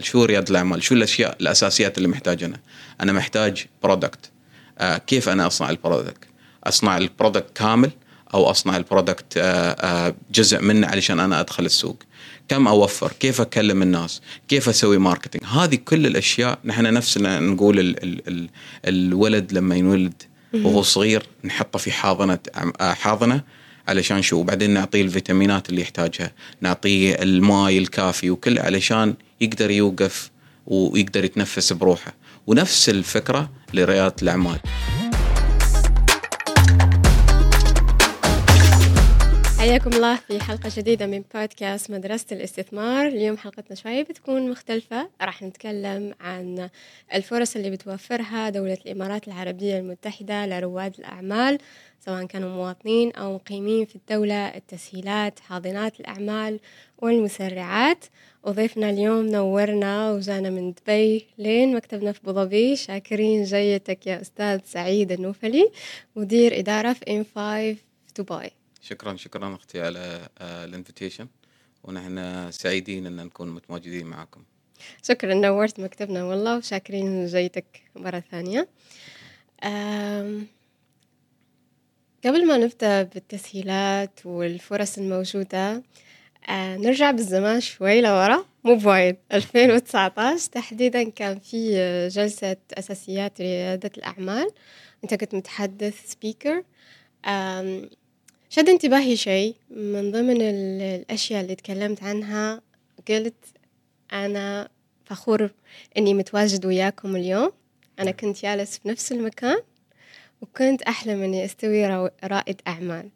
شو ريادة الأعمال؟ شو الأشياء الأساسيات اللي محتاجينها؟ أنا محتاج product آه كيف أنا أصنع ال product أصنع ال product كامل أو أصنع ال product آه آه جزء منه علشان أنا أدخل السوق؟ كم أوفر؟ كيف أكلم الناس؟ كيف أسوي marketing هذه كل الأشياء نحن نفسنا نقول ال ال ال الولد لما ينولد وهو صغير نحطه في حاضنة آه، حاضنة علشان شو؟ وبعدين نعطيه الفيتامينات اللي يحتاجها نعطيه الماء الكافي وكل علشان يقدر يوقف ويقدر يتنفس بروحه. ونفس الفكرة لرياده الأعمال. حياكم الله في حلقة جديدة من بودكاست مدرسة الاستثمار. اليوم حلقتنا شوي بتكون مختلفة. راح نتكلم عن الفرص اللي بتوفرها دولة الإمارات العربية المتحدة لرواد الأعمال سواء كانوا مواطنين أو مقيمين في الدولة التسهيلات حاضنات الأعمال والمسرعات. وضيفنا اليوم نورنا وجانا من دبي لين مكتبنا في أبو شاكرين جيتك يا أستاذ سعيد النوفلي مدير إدارة في إم 5 دبي. شكرا شكرا أختي على ال invitation ونحن سعيدين أن نكون متواجدين معكم. شكرا نورت مكتبنا والله وشاكرين جيتك مرة ثانية. قبل ما نبدأ بالتسهيلات والفرص الموجودة آه نرجع بالزمان شوي لورا. مو بوايد 2019 تحديدا كان في جلسة أساسيات ريادة الأعمال. أنت كنت متحدث سبيكر شد انتباهي شيء من ضمن الأشياء اللي تكلمت عنها قلت أنا فخور إني متواجد وياكم اليوم. أنا كنت جالس في نفس المكان وكنت أحلم إني أستوي رائد أعمال.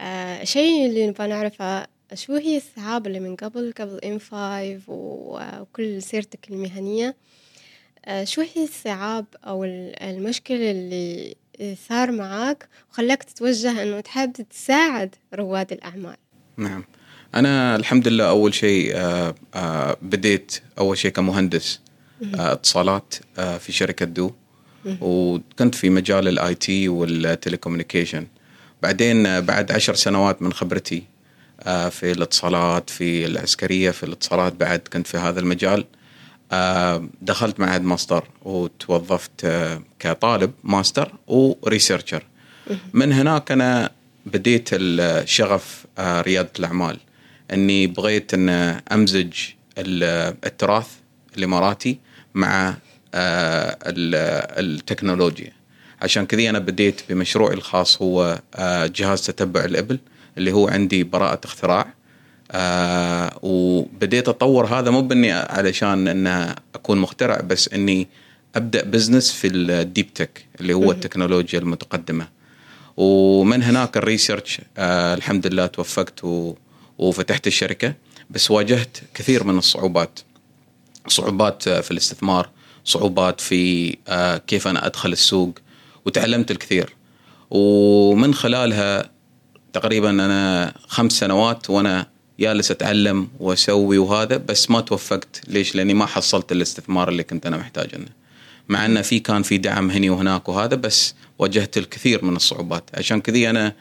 آه شيء اللي نبغى نعرفه شو هي الصعاب اللي من قبل قبل إم 5 وكل سيرتك المهنية؟ آه شو هي الصعاب أو المشكلة اللي صار معك وخلاك تتوجه إنه تحب تساعد رواد الأعمال. نعم. أنا الحمد لله أول شيء آه آه بديت أول شيء كمهندس آه، اتصالات في شركة du. وكنت في مجال ال IT وال telecommunication بعدين بعد عشر سنوات من خبرتي في الاتصالات في العسكرية في الاتصالات بعد كنت في هذا المجال. دخلت معهد ماستر وتوظفت آه، كطالب master و researcher من هناك أنا بديت الشغف رياده الأعمال. إني بغيت إن أمزج التراث الإماراتي مع آه، التكنولوجيا. عشان كذي أنا بديت بمشروعي الخاص هو آه، جهاز تتبع الإبل اللي هو عندي براءة اختراع. آه، وبديت أطور هذا مو بإني علشان ان أكون مخترع بس إني أبدأ business في ال deep tech اللي هو التكنولوجيا المتقدمة. ومن هناك الريسيرش الحمد لله توفقت وفتحت الشركة بس واجهت كثير من الصعوبات. صعوبات في الاستثمار صعوبات في آه، كيف أنا أدخل السوق وتعلمت الكثير. ومن خلالها تقريبا أنا خمس سنوات وأنا جالس أتعلم وأسوي وهذا بس ما توفقت ليش؟ لأني ما حصلت الاستثمار اللي كنت أنا محتاج إنه. مع إنه في كان في دعم هني وهناك وهذا بس واجهت الكثير من الصعوبات عشان كذي أنا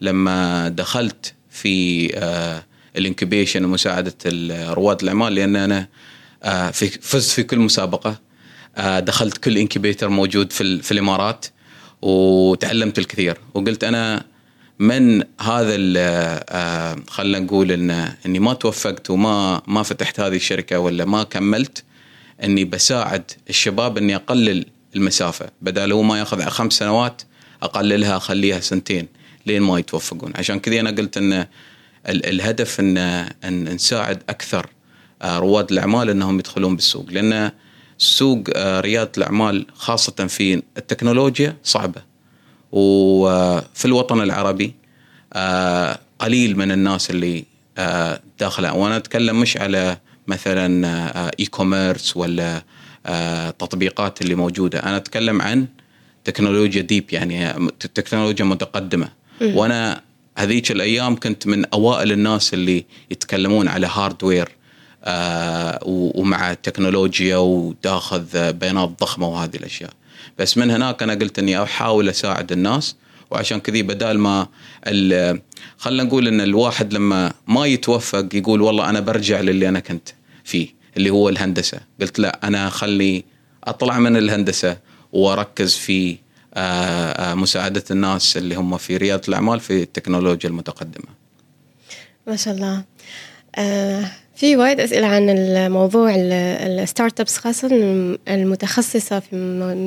لما دخلت في آه ومساعدة رواد الأعمال لأن أنا آه في فزت في كل مسابقة آه، دخلت كل انكيبيتر موجود في, في الإمارات وتعلمت الكثير وقلت أنا من هذا آه، خلينا نقول ان إني ما توفقت وما ما فتحت هذه الشركة ولا ما كملت إني بساعد الشباب إني أقلل المسافة. بدل هو ما يأخذ خمس سنوات أقللها أخليها سنتين لين ما يتوفقون. عشان كذا أنا قلت إن الهدف ان إن نساعد أكثر آه، رواد الأعمال إنهم يدخلون بالسوق. لأن سوق آه، ريادة الأعمال خاصة في التكنولوجيا صعبة. وفي الوطن العربي آه، قليل من الناس اللي آه، داخله. وأنا أتكلم مش على مثلا e-commerce ولا تطبيقات اللي موجودة. أنا أتكلم عن تكنولوجيا deep يعني تكنولوجيا متقدمة. وأنا هذيك الأيام كنت من أوائل الناس اللي يتكلمون على hardware آه، ومع التكنولوجيا وتاخذ بيانات ضخمة وهذه الأشياء. بس من هناك أنا قلت إني أحاول أساعد الناس وعشان كذي بدال ما خلينا نقول إن الواحد لما ما يتوفق يقول والله أنا برجع للي أنا كنت فيه اللي هو الهندسة. قلت لا أنا خلي أطلع من الهندسة وأركز في آه، آه، مساعدة الناس اللي هم في ريادة الأعمال في التكنولوجيا المتقدمة. ما شاء الله. آه في وايد أسئلة عن الموضوع الستارت ابس خاصة المتخصصة في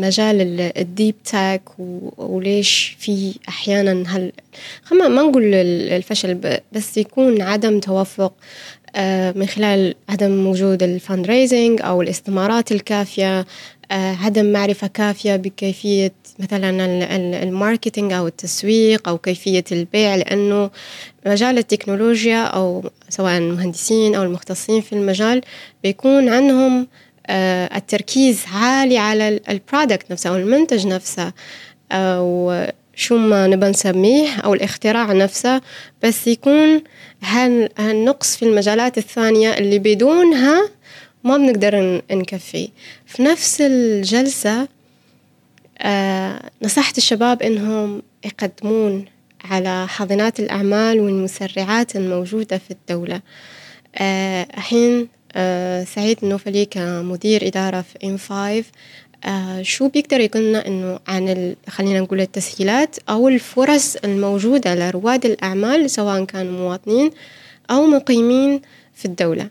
مجال ال deep tech وليش في أحيانا هل ما نقول الفشل بس يكون عدم توفق آه، من خلال عدم وجود raising أو الاستثمارات الكافية آه، عدم معرفة كافية بكيفية مثلا ال marketing أو التسويق أو كيفية البيع لأنه مجال التكنولوجيا أو سواء المهندسين أو المختصين في المجال بيكون عندهم آه، التركيز عالي على البرودكت نفسه أو المنتج نفسه. أو شو ما نبى نسميه أو الاختراع نفسه بس يكون هالنقص في المجالات الثانية اللي بدونها ما بنقدر نكفي. في نفس الجلسة آه نصحت الشباب إنهم يقدمون على حاضنات الأعمال والمسرعات الموجودة في الدولة. آه الحين آه سعيد النوفلي كمدير إدارة في إم 5 آه شو بيقدر يقولنا إنه عن خلينا نقول التسهيلات أو الفرص الموجودة لرواد الأعمال سواء كانوا مواطنين أو مقيمين في الدولة؟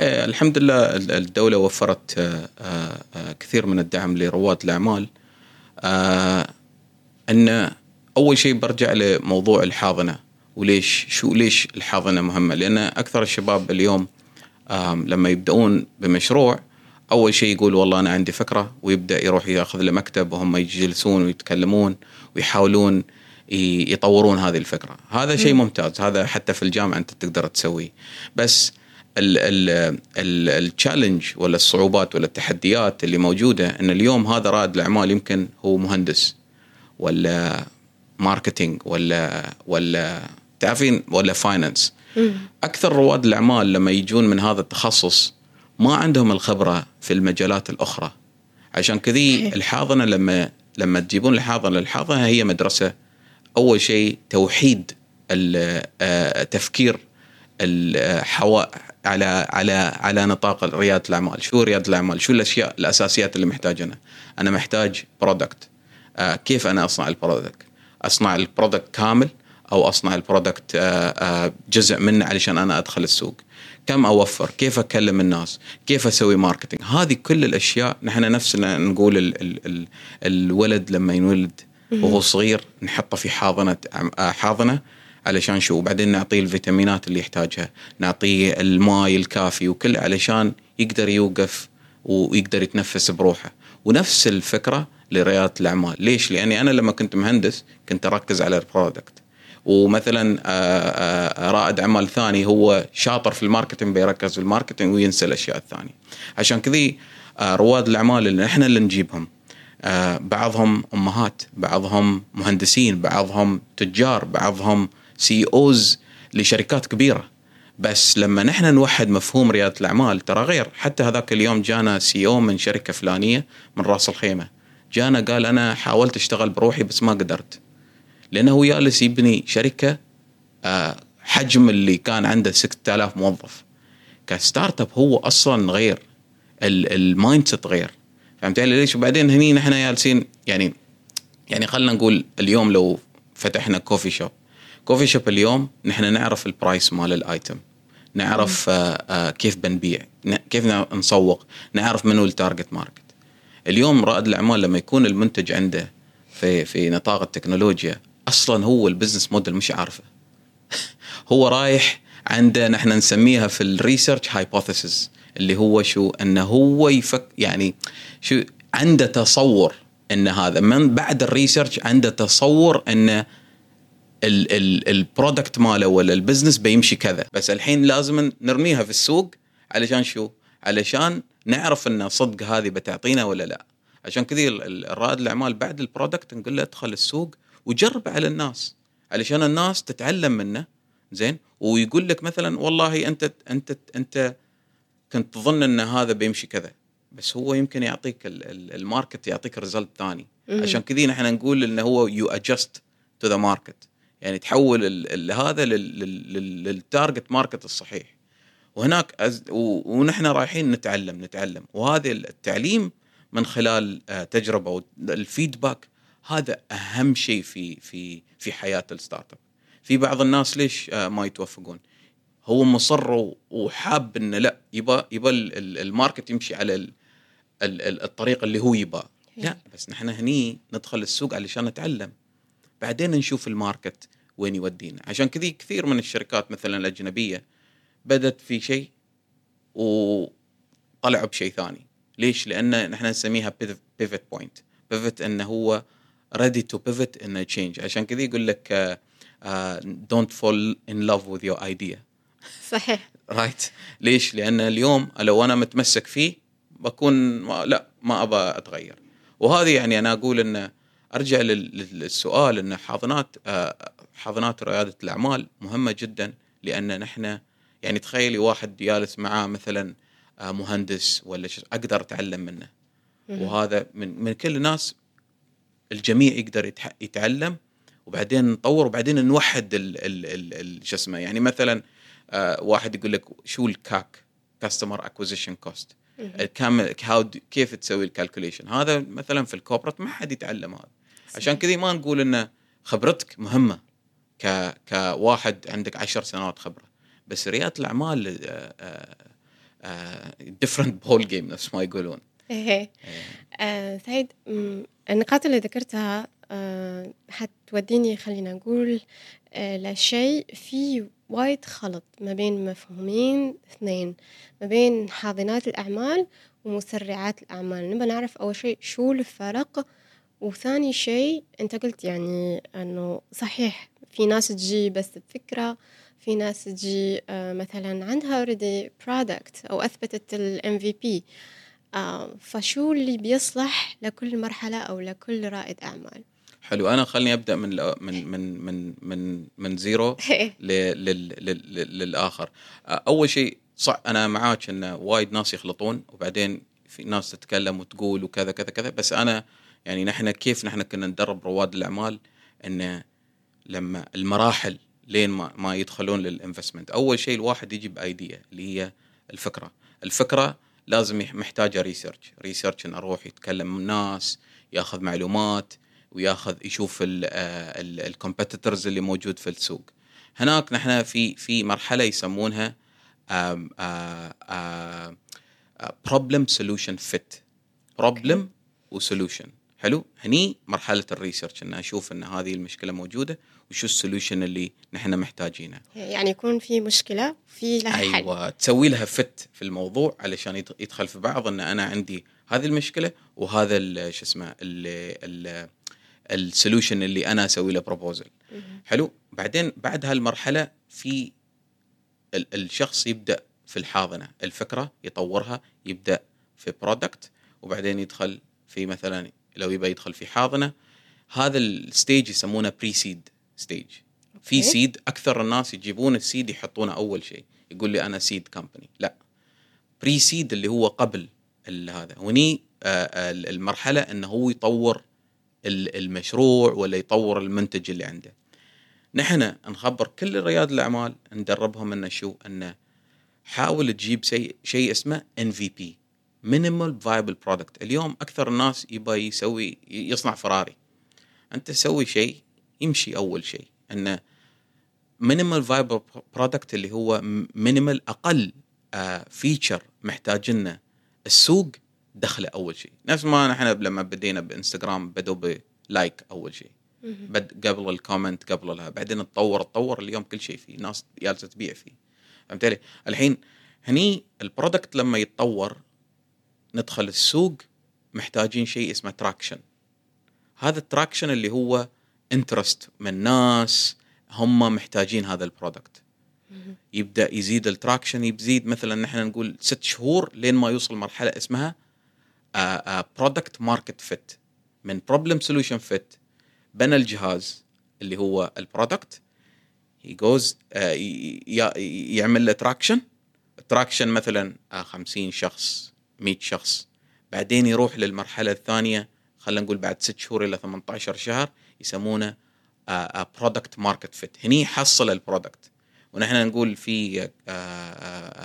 إيه، الحمد لله الدولة وفرت آه، آه، كثير من الدعم لرواد الأعمال. آه إن أول شيء برجع لموضوع الحاضنة وليش شو ليش الحاضنة مهمة؟ لأن أكثر الشباب اليوم آه لما يبدأون بمشروع أول شيء يقول والله أنا عندي فكرة ويبدأ يروح ياخذ له مكتب وهم يجلسون ويتكلمون ويحاولون يطورون هذه الفكرة، هذا شيء ممتاز، هذا حتى في الجامعة أنت تقدر تسويه، بس التشالنج ولا الصعوبات ولا التحديات اللي موجودة إن اليوم هذا رائد الأعمال يمكن هو مهندس ولا marketing ولا ولا تعرفين ولا finance أكثر رواد الأعمال لما يجون من هذا التخصص ما عندهم الخبرة في المجالات الأخرى. عشان كذي الحاضنة لما لما تجيبون الحاضنة الحاضنة هي مدرسة. أول شيء توحيد التفكير آه، الحوا على على على نطاق ريادة الأعمال، شو ريادة الأعمال؟ شو الأشياء الأساسيات اللي محتاجينها؟ أنا محتاج product آه كيف أنا أصنع ال product؟ أصنع ال product كامل أو أصنع ال product آه آه جزء منه علشان أنا أدخل السوق. كم أوفر؟ كيف أكلم الناس؟ كيف أسوي marketing؟ هذه كل الأشياء نحن نفسنا نقول ال ال ال الولد لما ينولد وهو صغير نحطه في حاضنة حاضنة علشان شو؟ وبعدين نعطيه الفيتامينات اللي يحتاجها نعطيه الماي الكافي وكل علشان يقدر يوقف ويقدر يتنفس بروحه. ونفس الفكرة لرياده الأعمال. ليش؟ لأني أنا لما كنت مهندس كنت أركز على ال product. ومثلا آه، آه، رائد أعمال ثاني هو شاطر في ال marketing بيركز في ال marketing وينسى الأشياء الثانية. عشان كذي آه، رواد الأعمال اللي إحنا اللي نجيبهم بعضهم أمهات بعضهم مهندسين بعضهم تجار بعضهم CEOs لشركات كبيرة. بس لما نحن نوحد مفهوم ريادة الأعمال ترى غير. حتى هذاك اليوم جانا CEO من شركة فلانية من راس الخيمة. جانا قال أنا حاولت أشتغل بروحي بس ما قدرت. لأنه هو جالس يبني شركة آه، حجم اللي كان عنده 6000 موظف. ك startup هو أصلا غير. ال mindset غير. فهمت علي ليش؟ وبعدين هني نحن جالسين يعني يعني خلينا نقول اليوم لو فتحنا coffee shop coffee shop اليوم نحن نعرف ال price مال ال item. نعرف آه آه كيف بنبيع. كيف نسوق. نعرف منو ال target market. اليوم رائد الأعمال لما يكون المنتج عنده في في نطاق التكنولوجيا أصلا هو ال business model مش عارفه. هو رايح عنده نحن نسميها في ال research hypothesis اللي هو شو؟ انه هو يفك يعني شو؟ عنده تصور إن هذا. من بعد ال research عنده تصور انه ال product ماله ولا ال business بيمشي كذا. بس الحين لازم نرميها في السوق علشان شو؟ علشان نعرف إن صدق هذه بتعطينا ولا لا. عشان كذي الرائد الأعمال بعد ال product نقول له ادخل السوق وجرب على الناس. علشان الناس تتعلم منه زين؟ ويقول لك مثلا والله أنت أنت أنت كنت تظن إن هذا بيمشي كذا. بس هو يمكن يعطيك ال market يعطيك result ثاني. عشان كذي نحن نقول إنه هو you adjust to the market يعني تحول هذا لل target market الصحيح. وهناك أز... ونحن رايحين نتعلم نتعلم. وهذا التعليم من خلال آه، تجربة وال feedback هذا أهم شيء في في في حياة ال startup. في بعض الناس ليش آه، ما يتوفقون هو مصر وحاب إنه لا يبى يبى ال market يمشي على ال... ال... الطريق اللي هو يباه. لا بس نحن هني ندخل السوق علشان نتعلم. بعدين نشوف ال market وين يودينا. عشان كذي كثير من الشركات مثلا الأجنبية بدت في شيء وطلعوا بشيء ثاني. ليش؟ لأن نحن نسميها pivot point pivot إنه هو to pivot in a change. عشان كذي يقول لك don't fall in love with your idea. صحيح. رايت right. ليش؟ لأن اليوم لو أنا متمسك فيه بكون ما لا ما ابى أتغير. وهذه يعني أنا أقول ان أرجع للسؤال إن حاضنات uh, حاضنات ريادة الأعمال مهمة جدا لأن نحن يعني تخيلي واحد جالس معاه مثلا آه، مهندس ولا أقدر أتعلم منه. وهذا من من كل الناس الجميع يقدر يتعلم وبعدين نطور وبعدين نوحد شو اسمه يعني مثلا آه، واحد يقول لك شو ال CAC؟ customer acquisition cost how كيف تسوي ال calculation هذا مثلا في ال corporate ما حد يتعلم هذا. عشان كذا ما نقول إن خبرتك مهمة ك كواحد عندك عشر سنوات خبرة. بس رياده الأعمال different ball game نفس ما يقولون. إيه, إيه. آه سعيد النقاط اللي ذكرتها آه حتوديني خلينا نقول آه لشيء في وايد خلط ما بين مفهومين اثنين ما بين حاضنات الأعمال ومسرعات الأعمال. نبغى نعرف أول شيء شو الفرق وثاني شيء أنت قلت يعني أنه صحيح في ناس تجي بس بفكرة في ناس تجي آه، مثلا عندها already product أو أثبتت ال MVP آه، فشو اللي بيصلح لكل مرحلة أو لكل رائد أعمال؟ حلو أنا خليني أبدأ من من من من من من zero للآخر. آه، أول شيء صح أنا معاك إن وايد ناس يخلطون وبعدين في ناس تتكلم وتقول وكذا كذا كذا بس أنا يعني نحن كيف نحن كنا ندرب رواد الأعمال انه لما المراحل لين ما, ما يدخلون لل investment أول شيء الواحد يجي ب idea اللي هي الفكرة. الفكرة لازم محتاجة research research إنه أروح يتكلم الناس ياخذ معلومات وياخذ يشوف ال competitors اللي موجود في السوق. هناك نحن في في مرحلة يسمونها problem solution fit problem و solution حلو. هني مرحلة ال research إن أشوف إن هذه المشكلة موجودة وشو ال solution اللي نحن محتاجينه. يعني يكون في مشكلة في لها حل. أيوه. تسوي لها fit في الموضوع علشان يدخل في بعض إن أنا عندي هذه المشكلة وهذا شو اسمه ال solution اللي أنا أسوي له proposal حلو. بعدين بعد هالمرحلة في الشخص يبدأ في الحاضنة. الفكرة يطورها يبدأ في product وبعدين يدخل في مثلا لو يبغى يدخل في حاضنه. هذا ال stage يسمونه pre-seed stage في seed أكثر الناس يجيبون ال seed يحطونه أول شيء. يقول لي أنا seed company لا. pre-seed اللي هو قبل هذا. وهني آه، المرحلة إنه هو يطور المشروع ولا يطور المنتج اللي عنده. نحن نخبر كل رواد الأعمال ندربهم إنه شو؟ إنه حاول تجيب شيء شيء اسمه MVP minimal viable product اليوم أكثر الناس يبغى يسوي يصنع فراري. أنت تسوي شيء يمشي أول شيء. انه minimal viable product اللي هو minimal أقل feature آه، محتاجينه السوق دخله أول شيء. نفس ما نحن لما بدينا بإنستغرام بدوا ب like أول شيء. بعد قبل ال comment قبل لها بعدين تطور تطور اليوم كل شيء فيه ناس جالسة تبيع فيه. فهمت علي؟ الحين هني ال product لما يتطور ندخل السوق محتاجين شيء اسمه traction هذا ال traction اللي هو interest من ناس هم محتاجين هذا ال product يبدأ يزيد ال traction يزيد مثلا نحن نقول ست شهور لين ما يوصل مرحلة اسمها product market fit من problem solution fit بنى الجهاز اللي هو ال product هي جوز يعمل له traction traction مثلا 50 آه، شخص. 100 شخص. بعدين يروح للمرحلة الثانية خلينا نقول بعد 6 شهور إلى 18 شهر يسمونه product market fit هني يحصل ال product ونحن نقول في آه، آه،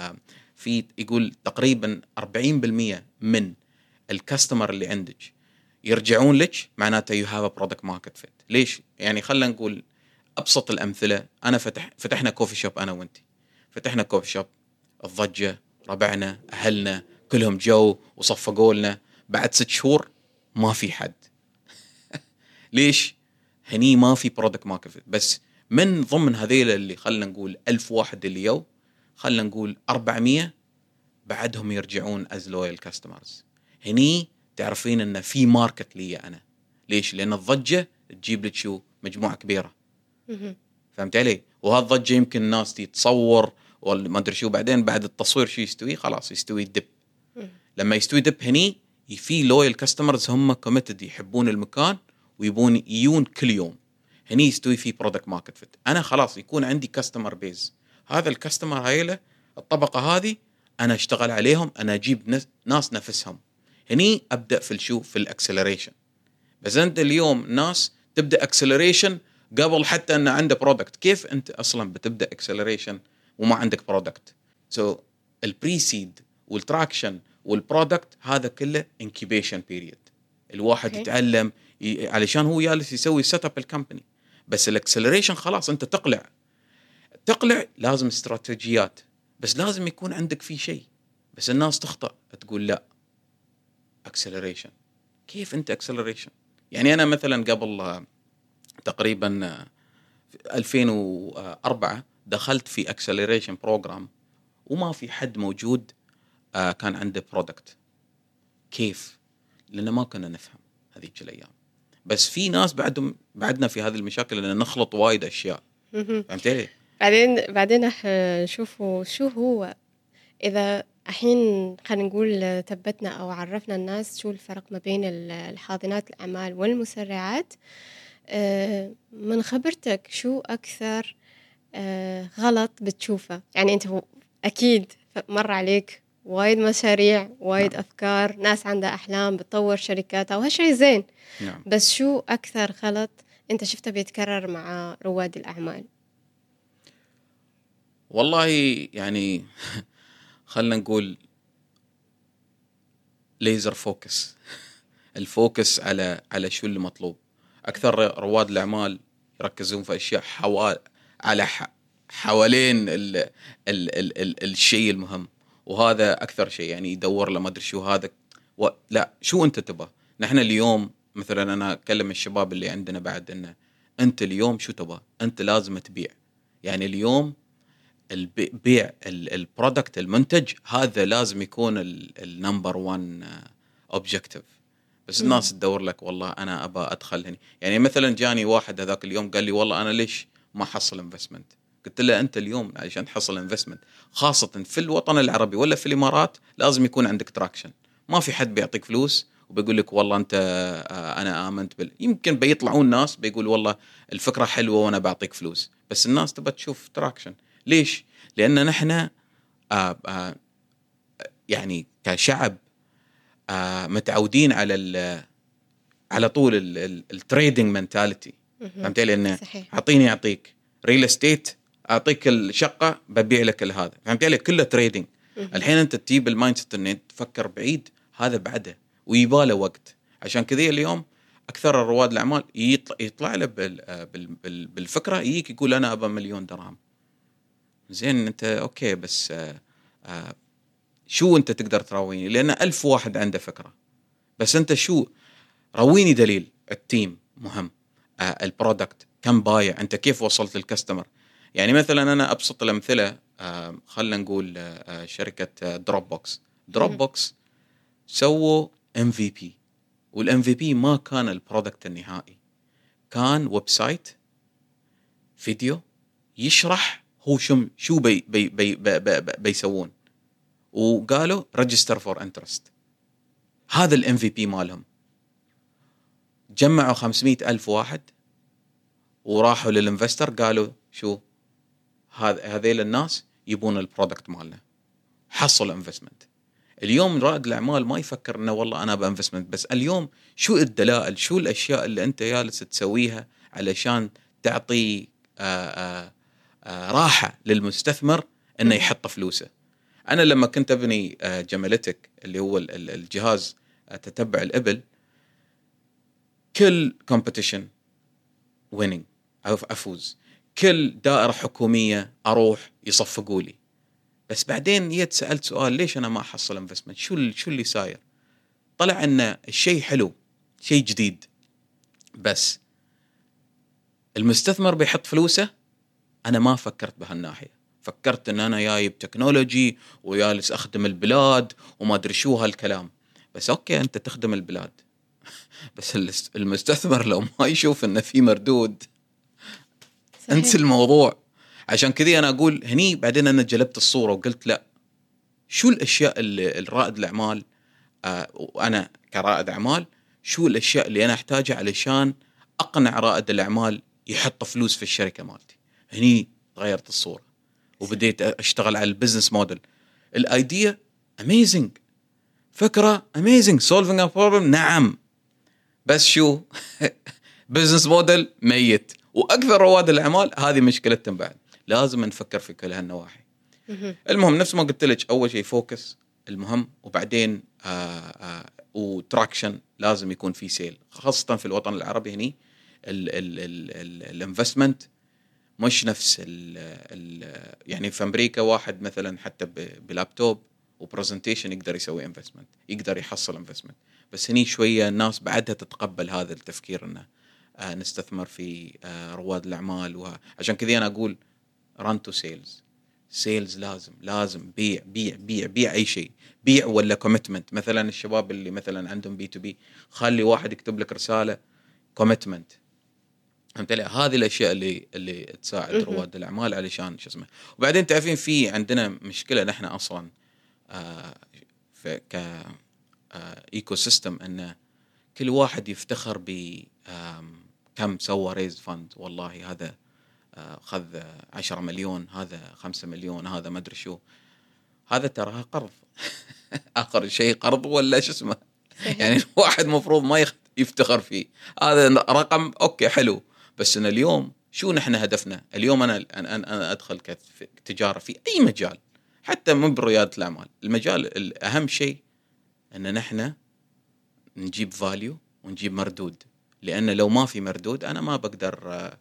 آه، في يقول تقريبا 40% من ال customer اللي عندك يرجعون لك معناته you have product market fit ليش؟ يعني خلينا نقول أبسط الأمثلة أنا فتح فتحنا coffee shop أنا وانت فتحنا coffee shop الضجة ربعنا أهلنا كلهم جو وصفقوا لنا. بعد ست شهور ما في حد. ليش؟ هني ما في product market بس من ضمن هذيل اللي خلينا نقول ألف واحد اللي يو خلينا نقول 400 بعدهم يرجعون as loyal customers هني تعرفين إن في market لي أنا. ليش؟ لأن الضجة تجيب لك شو؟ مجموعة كبيرة. فهمت علي؟ وهالضجة يمكن الناس تتصور ولا ما أدري شو بعدين بعد التصوير شو يستوي؟ خلاص يستوي ال dip. لما يستوي dip هني في loyal customers هم committed يحبون المكان ويبون يجون كل يوم. هني يستوي في product market fit أنا خلاص يكون عندي customer base هذا ال customer هذيلا الطبقة هذه أنا أشتغل عليهم أنا أجيب ناس- نفسهم. هني أبدأ في الشو في ال acceleration. بس أنت اليوم ناس تبدأ acceleration قبل حتى إن عنده product كيف أنت أصلا بتبدأ acceleration وما عندك product so ال pre-seed وال traction وال product هذا كله incubation period الواحد okay. يتعلم ي... علشان هو جالس يسوي set up ال company بس ال acceleration خلاص انت تقلع. تقلع لازم استراتيجيات. بس لازم يكون عندك في شيء. بس الناس تخطأ تقول لا. acceleration كيف انت acceleration يعني أنا مثلا قبل آه، تقريبا آه، في 2004 دخلت في acceleration program وما في حد موجود آه، كان عنده product كيف؟ لأن ما كنا نفهم هذيك الأيام. بس في ناس بعدهم بعدنا في هذه المشاكل إن نخلط وايد أشياء. فهمت علي؟ بعدين بعدين رح نشوفوا شو هو. إذا الحين خلينا نقول ثبتنا أو عرفنا الناس شو الفرق ما بين ال- الحاضنات الأعمال والمسرعات آه، من خبرتك شو أكثر آه، غلط بتشوفه؟ يعني أنت هو- أكيد مر عليك وايد مشاريع وايد أفكار ناس عندها أحلام بتطور شركاتها وهالشيء زين. نعم. بس شو أكثر غلط أنت شفته بيتكرر مع رواد الأعمال؟ والله يعني خلينا نقول laser focus ال focus على على شو اللي مطلوب. أكثر رواد الأعمال يركزون في أشياء حوال على. حوالين ال... ال... ال... ال... الشيء المهم. وهذا أكثر شيء يعني يدور له ما أدري شو هذا و... لا شو أنت تبغى؟ نحن اليوم مثلا أنا أكلم الشباب اللي عندنا بعد إنه أنت اليوم شو تبغى؟ أنت لازم تبيع. يعني اليوم البي- بيع ال product المنتج هذا لازم يكون ال number 1 objective بس. الناس تدور لك والله أنا ابى أدخل هني. يعني مثلا جاني واحد هذاك اليوم قال لي والله أنا ليش ما حصل investment قلت له أنت اليوم عشان تحصل انفستمنت خاصة في الوطن العربي ولا في الإمارات لازم يكون عندك traction ما في حد بيعطيك فلوس وبيقول لك والله أنت آه، أنا آمنت بال يمكن بيطلعون ناس بيقول والله الفكرة حلوة وأنا بعطيك فلوس بس الناس تبى تشوف traction ليش؟ لأن نحن آه آه يعني كشعب متعودين على على طول ال trading mentality. فهمت علي؟ انه أعطيني أعطيك. real estate أعطيك الشقة ببيع لك هذا فهمت علي؟ كله trading. الحين أنت تجيب ال mindset ان أنت تفكر بعيد هذا بعده ويباله وقت. عشان كذا اليوم أكثر رواد الأعمال يطلع, يطلع له بال بال بال بالفكرة يجيك يقول أنا ابى مليون درهم زين أنت okay بس آه آه شو أنت تقدر تراويني؟ لأن ألف واحد عنده فكرة. بس أنت شو؟ رويني دليل. ال team مهم. آه ال product. كم بايع؟ أنت كيف وصلت لل customer؟ يعني مثلا أنا أبسط الأمثلة خلينا نقول آه آه، شركة Dropbox Dropbox سووا MVP وال MVP ما كان ال product النهائي. كان website فيديو يشرح هو شو شو بي بي بي بي بي بي بيسوون. وقالوا register for interest هذا ال MVP مالهم. جمعوا 500 ألف واحد وراحوا لل investor قالوا شو؟ هذيل الناس يبون ال product مالنا. حصل investment اليوم رائد الأعمال ما يفكر إنه والله أنا ب investment بس اليوم شو الدلائل؟ شو الأشياء اللي أنت جالس تسويها علشان تعطي آآ آآ راحة للمستثمر إنه يحط فلوسه. أنا لما كنت أبني جمالتك اللي هو ال- ال- الجهاز تتبع الإبل كل competition winning أفوز. كل دائرة حكومية أروح يصفقوا لي. بس بعدين جيت سألت سؤال ليش أنا ما أحصل investment شو شو اللي صاير؟ طلع إن الشيء حلو شيء جديد. بس المستثمر بيحط فلوسه؟ أنا ما فكرت بهالناحية. فكرت إن أنا جايب technology وجالس أخدم البلاد وما أدري شو هالكلام. بس okay أنت تخدم البلاد. بس المستثمر لو ما يشوف انه في مردود صحيح. أنسى الموضوع. عشان كذي أنا أقول هني بعدين أنا قلبت الصورة وقلت لا شو الأشياء اللي الرائد الأعمال آه وأنا كرائد أعمال شو الأشياء اللي أنا أحتاجها علشان أقنع رائد الأعمال يحط فلوس في الشركة مالتي؟ هني غيرت الصورة وبديت أشتغل على ال business model. ال idea amazing فكرة amazing solving a problem نعم. بس شو؟ business model ميت. وأكثر رواد الأعمال هذه مشكلتهم بعد. لازم نفكر في كل هالنواحي. مهم. المهم نفس ما قلت لك أول شيء focus المهم. وبعدين آه آه و traction لازم يكون في sale خاصة في الوطن العربي هني ال investment مش نفس ال ال يعني في أمريكا واحد مثلا حتى ب laptop و presentation يقدر يسوي investment يقدر يحصل investment بس هني شوية الناس بعدها تتقبل هذا التفكير إنه نستثمر في آه رواد الأعمال وه... عشان كذا أنا أقول run to sales sales لازم لازم بيع بيع بيع بيع أي شيء. بيع ولا commitment مثلا الشباب اللي مثلا عندهم B2B خلي واحد يكتب لك رسالة commitment فهمت علي؟ هذه الأشياء اللي اللي تساعد. رواد الأعمال علشان شو اسمه. وبعدين تعرفين في عندنا مشكلة نحن أصلا آه ك آه ecosystem إنه كل واحد يفتخر ب آم، كم سوى raise fund والله هذا آه، خذ 10 مليون هذا 5 مليون هذا ما أدري شو. هذا تراها قرض. آخر شيء قرض ولا شو اسمه. يعني الواحد مفروض ما يفتخر فيه. هذا رقم okay حلو. بس إن اليوم شو نحن هدفنا؟ اليوم أنا أنا, أنا أدخل كتجاره في أي مجال حتى مو برياده الأعمال. المجال الاهم شيء إن نحن نجيب value ونجيب مردود. لأن لو ما في مردود أنا ما بقدر آه،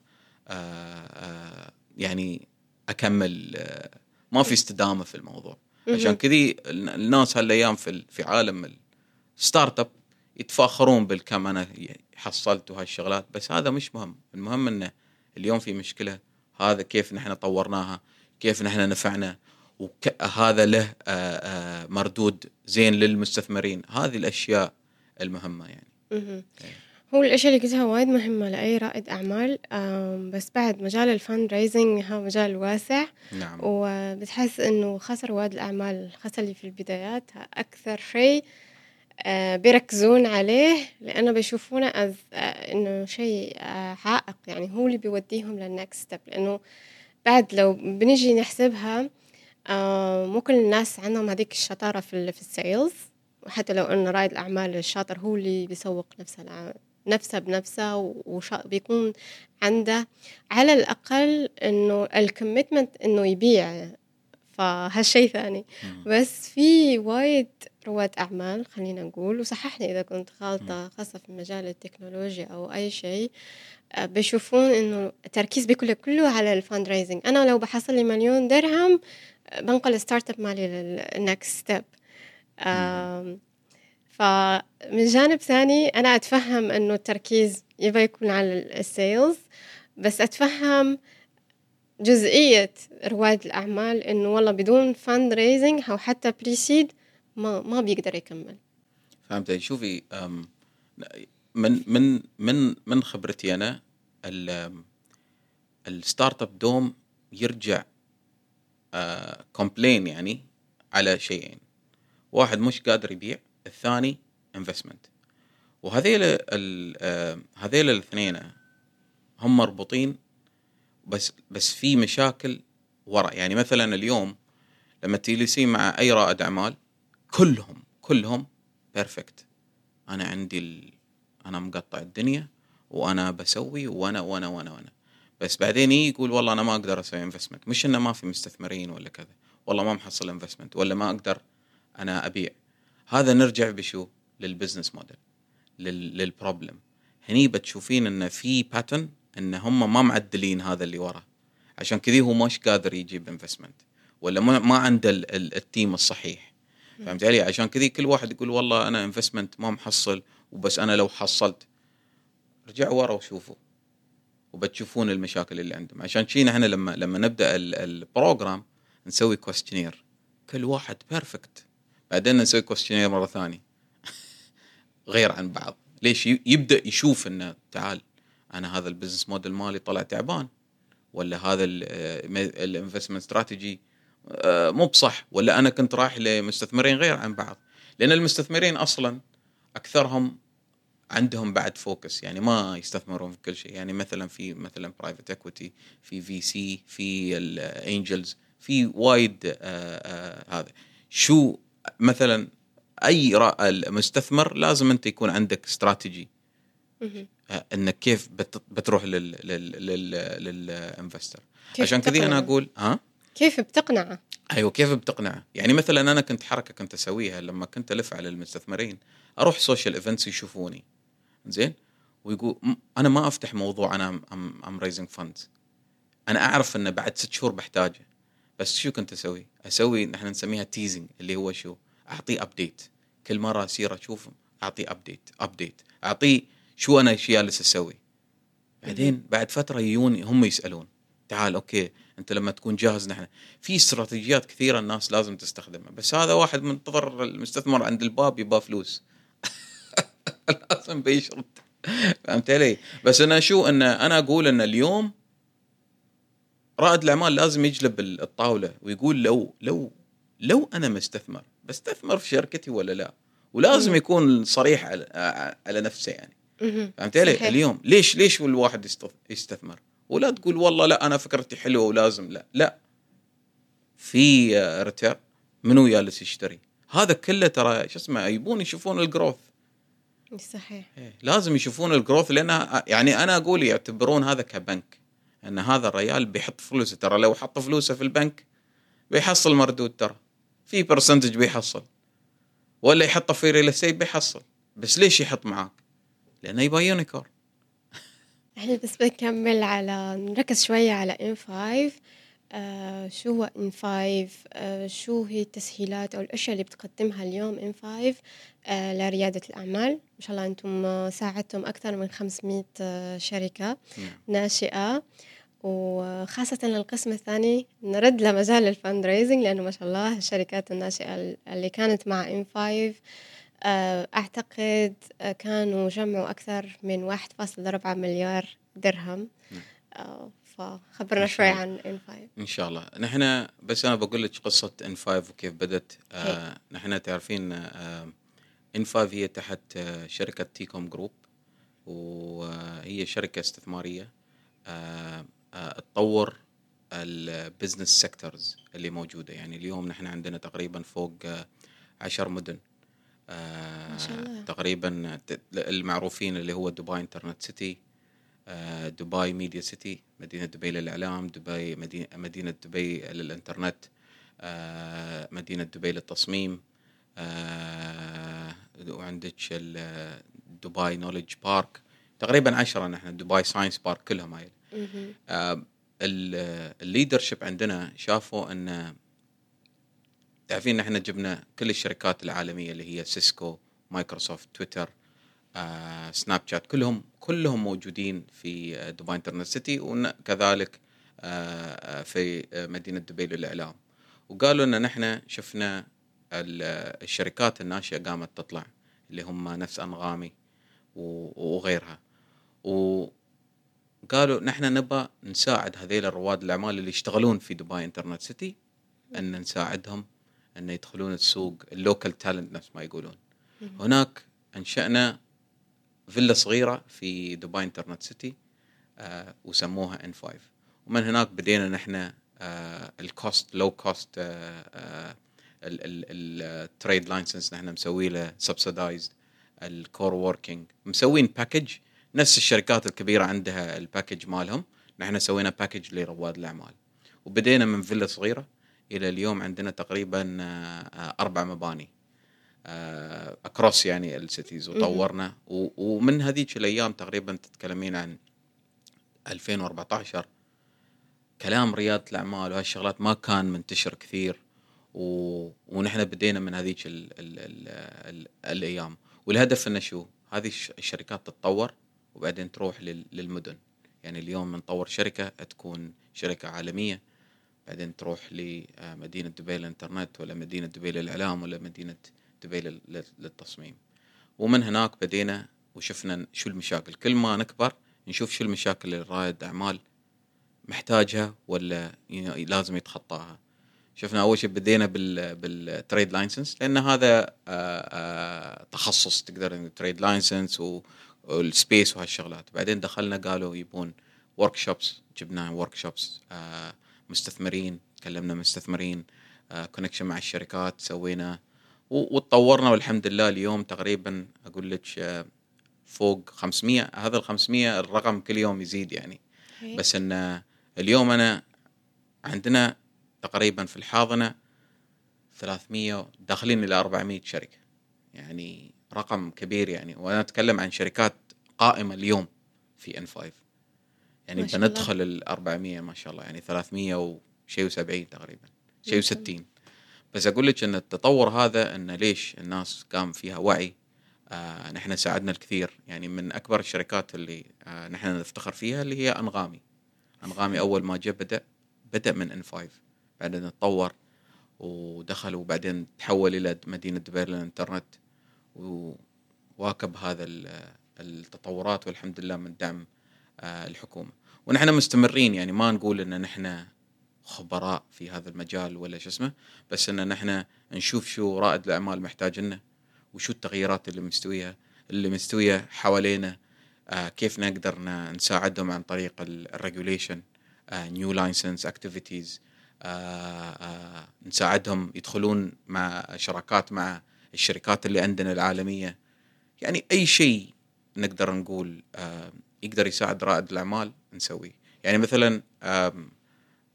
آه، آه، يعني أكمل آه، ما في استدامة في الموضوع. عشان. كذي الناس هالأيام في في عالم ال startup يتفاخرون بالكم أنا حصلت وهالشغلات بس هذا مش مهم. المهم إنه اليوم في مشكلة هذا كيف نحن طورناها كيف نحن نفعنا وهذا له مردود زين للمستثمرين. هذه الأشياء المهمة يعني. هو الأشياء اللي قلتها وايد مهمة لأي رائد أعمال بس بعد مجال ال fundraising هو مجال واسع. نعم. وبتحس إنه خاصة رواد الأعمال خاصة اللي في البدايات. أكثر شيء آه، بيركزون عليه لأنه بيشوفونه as إنه شيء آه، عائق. يعني هو اللي بيوديهم لل next step لأنه بعد لو بنيجي نحسبها آه، مو كل الناس عندهم هذيك الشطارة في ال- في ال sales وحتى لو إنه رائد الأعمال الشاطر هو اللي بيسوق نفسه الع- نفسه بنفسه وبيكون عنده على الأقل إنه ال commitment إنه يبيع فهالشيء ثاني. بس في وايد رواد أعمال خلينا نقول وصححني إذا كنت غلطة خاصة في مجال التكنولوجيا أو أي شيء آه، بيشوفون إنه التركيز بيكون كله على ال fundraising أنا لو بحصل لي مليون درهم آه، بنقل ال startup مالي لل next step فمن جانب ثاني أنا أتفهم إنه التركيز يبغى يكون على ال sales بس أتفهم جزئية رواد الأعمال إنه والله بدون fundraising أو حتى pre-seed ما ما بيقدر يكمل. فهمت. شوفي من من من من خبرتي ال- ال startup دوم يرجع complain يعني على شيئين. واحد مش قادر يبيع الثاني investment وهذيل آه، هذيل الاثنين هم مربوطين بس بس في مشاكل ورا يعني مثلا اليوم لما تجلسين مع أي رائد أعمال كلهم كلهم perfect أنا عندي ال... أنا مقطع الدنيا وأنا بسوي وأنا وأنا وأنا وأنا. بس بعدين يقول والله أنا ما أقدر أسوي investment مش إنه ما في مستثمرين ولا كذا. والله ما محصل investment ولا ما أقدر أنا أبيع. هذا نرجع بشو؟ لل business model لل problem هني بتشوفين إن في pattern إن هم ما معدلين هذا اللي ورا عشان كذي هو مش قادر يجيب investment ولا ما, عنده ال team الصحيح. فهمت علي؟ عشان كذي كل واحد يقول والله أنا investment ما محصل وبس أنا لو حصلت. رجعوا ورا وشوفوا وبتشوفون المشاكل اللي عندهم. عشان شي إحنا لما لما نبدأ ال program نسوي questionnaire كل واحد perfect بعدين نسوي questionnaire مرة ثانية. غير عن بعض. ليش؟ يبدأ يشوف إنه تعال أنا هذا ال business model مالي طلع تعبان ولا هذا ال investment strategy آه، مو بصح ولا أنا كنت رايح لمستثمرين غير عن بعض. لأن المستثمرين أصلا أكثرهم عندهم بعد focus يعني ما يستثمرون في كل شيء. يعني مثلا في مثلا private equity في VC في ال angels في وايد آه، آه، هذا. شو مثلا أي مستثمر لازم أنت يكون عندك استراتيجي. إنك كيف بتروح لل investor. عشان كذي أنا أقول ها؟ كيف بتقنعه؟ أيوه كيف بتقنعه؟ يعني مثلا أنا كنت حركة كنت أسويها لما كنت ألف على المستثمرين أروح social events يشوفوني. زين؟ ويقول أنا ما أفتح موضوع أنا I'm raising funds أنا أعرف إنه بعد ست شهور بحتاجه. بس شو كنت أسوي؟ أسوي نحن نسميها teasing اللي هو شو؟ اعطيه update كل مرة أصير أشوف اعطيه update update اعطيه شو أنا إيش جالس أسوي بعدين بعد فترة يجون هم يسألون. تعال okay أنت لما تكون جاهز نحن. في استراتيجيات كثيرة الناس لازم تستخدمها. بس هذا واحد منتظر المستثمر عند الباب يبغى فلوس. لازم بيشرط فهمت علي؟ بس أنا شو أن أنا أقول أن اليوم رائد الأعمال لازم يقلب الطاولة ويقول لو لو لو أنا مستثمر بستثمر في شركتي ولا لا؟ ولازم يكون صريح على, على نفسه يعني فهمت علي؟ اليوم ليش ليش الواحد يستثمر؟ ولا تقول والله لا أنا فكرتي حلوة ولازم لا لا في return منو جالس يشتري؟ هذا كله ترى شو اسمه يبون يشوفون ال growth صحيح إيه. لازم يشوفون ال growth لأن يعني أنا أقول يعتبرون هذا كبنك إن هذا الريال بيحط فلوسه. ترى لو حط فلوسه في البنك بيحصل مردود ترى. في percentage بيحصل. ولا يحطه في real estate بيحصل. بس ليش يحط معاك؟ لأنه يبغى unicorn. إحنا بس بنكمل على نركز شوية على ام 5 آه شو هو ام 5 آه شو هي التسهيلات أو الأشياء اللي بتقدمها اليوم ام 5 آه لريادة الأعمال. ما شاء الله أنتم ساعدتم أكثر من 500 آه شركة. ناشئة. وخاصة القسم الثاني نرد لمجال ال fundraising لأنه ما شاء الله الشركات الناشئة اللي كانت مع إم 5 آه، أعتقد كانوا جمعوا أكثر من 1.4 مليار درهم. نعم. آه، فخبرنا شوي عن in5 إن شاء الله. نحن بس أنا بقول لك قصة in5 وكيف بدت آه نحن تعرفين آه in5 هي تحت آه شركة TECOM Group وهي شركة استثمارية. آه آه تطور ال business sectors اللي موجودة. يعني اليوم نحن عندنا تقريبا فوق آه عشر مدن. آه ما شاء الله. تقريبا المعروفين اللي هو Dubai Internet City آه Dubai Media City مدينة دبي للإعلام دبي مدينة دبي للإنترنت آه مدينة دبي للتصميم آه وعندك Dubai Knowledge Park تقريبا عشرة نحن Dubai Science Park كلهم هاي. آه ال leadership عندنا شافوا إن تعرفين إحنا جبنا كل الشركات العالمية اللي هي Cisco Microsoft Twitter آه، Snapchat كلهم كلهم موجودين في Dubai Internet City وكذلك آه، في مدينة دبي للإعلام. وقالوا إن نحن شفنا الشركات الناشئة قامت تطلع اللي هم نفس أنغامي وغيرها. وقالوا نحن نبغى نساعد هذيل رواد الأعمال اللي يشتغلون في دبي Internet City أن نساعدهم أن يدخلون السوق ال local talent نفس ما يقولون. هناك أنشأنا فيلا صغيرة في دبي Internet City آه وسموها in5 ومن هناك بدينا نحن آه ال cost low cost ال trade license نحن مسوي له subsidized ال co-working مسوين package نفس الشركات الكبيرة عندها ال package مالهم. نحن سوينا package لرواد الأعمال. وبدينا من فيلا صغيرة إلى اليوم عندنا تقريبا آه، أربع مباني. across يعني ال cities. وطورنا. ومن هذيك الأيام تقريبا تتكلمين عن 2014 كلام رياده الأعمال وهالشغلات ما كان منتشر كثير. و... ونحن بدينا من هذيك ال... ال... ال... ال... الأيام. والهدف إنه شو؟ هذه الش- الشركات تتطور. وبعدين تروح لل... للمدن. يعني اليوم نطور شركة تكون شركة عالمية بعدين تروح لمدينه دبي للانترنت ولا مدينة دبي للإعلام ولا مدينة دبي لل... لل- للتصميم. ومن هناك بدينا وشفنا شو المشاكل. كل ما نكبر نشوف شو المشاكل اللي رائد أعمال محتاجها ولا لازم يتخطاها. شفنا أول شيء بدينا بال بال trade license لأن هذا آه، آه، تخصص تقدر ال trade license وال space وهالشغلات بعدين دخلنا قالوا يبون workshops جبنا workshops مستثمرين كلمنا مستثمرين كونكشن مع الشركات سوينا وتطورنا والحمد لله. اليوم تقريبا أقول لك آه، فوق 500 هذا ال 500 الرقم كل يوم يزيد يعني. بس إن اليوم أنا عندنا تقريبا في الحاضنة 300 داخلين إلى 400 شركة. يعني رقم كبير يعني. وأنا أتكلم عن شركات قائمة اليوم في ان 5 يعني. بندخل ال 400 ما شاء الله. يعني 300 وشيء و70 تقريبا. شيء ما شاء الله. و60 بس أقول لك إن التطور هذا إن ليش الناس قام فيها وعي؟ آه نحن ساعدنا الكثير. يعني من أكبر الشركات اللي آه نحن نفتخر فيها اللي هي أنغامي. أنغامي أول ما جاء بدأ بدأ من ان 5 بعدين تطور ودخل وبعدين تحول إلى مدينة دبي للانترنت وواكب هذا ال- التطورات والحمد لله من دعم آه، الحكومة. ونحن مستمرين يعني ما نقول إن نحن خبراء في هذا المجال ولا شو اسمه بس إن نحن نشوف شو رائد الأعمال محتاج لنا وشو التغييرات اللي مستويها اللي مستوية حوالينا آه، كيف نقدر نساعدهم عن طريق ال regulation new license activities نساعدهم يدخلون مع شراكات مع الشركات اللي عندنا العالمية. يعني أي شيء نقدر نقول آه، يقدر يساعد رائد الأعمال نسويه. يعني مثلا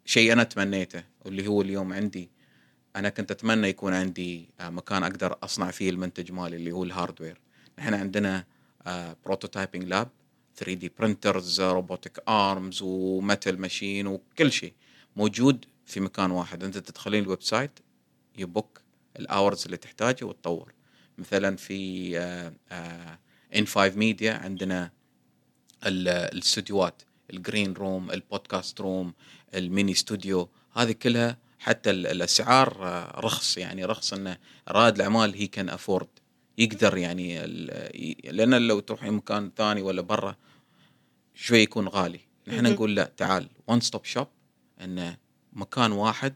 شيء أنا تمنيته واللي هو اليوم عندي أنا كنت أتمنى يكون عندي آه، مكان أقدر أصنع فيه المنتج مالي اللي هو ال hardware نحن عندنا prototyping lab 3D printers robotic arms و metal machine وكل شيء موجود في مكان واحد. أنت تدخلين ال website ي book ال hours اللي تحتاجه وتطور. مثلا في in5 Media عندنا ال- الاستوديوهات ال green room ال podcast room ال mini studio هذه كلها حتى ال- الأسعار آه، رخص. يعني رخص إنه رائد الأعمال هي can afford يقدر يعني لأن لو تروحين مكان ثاني ولا برا شوي يكون غالي. نحن. نقول لا تعال one stop shop إنه مكان واحد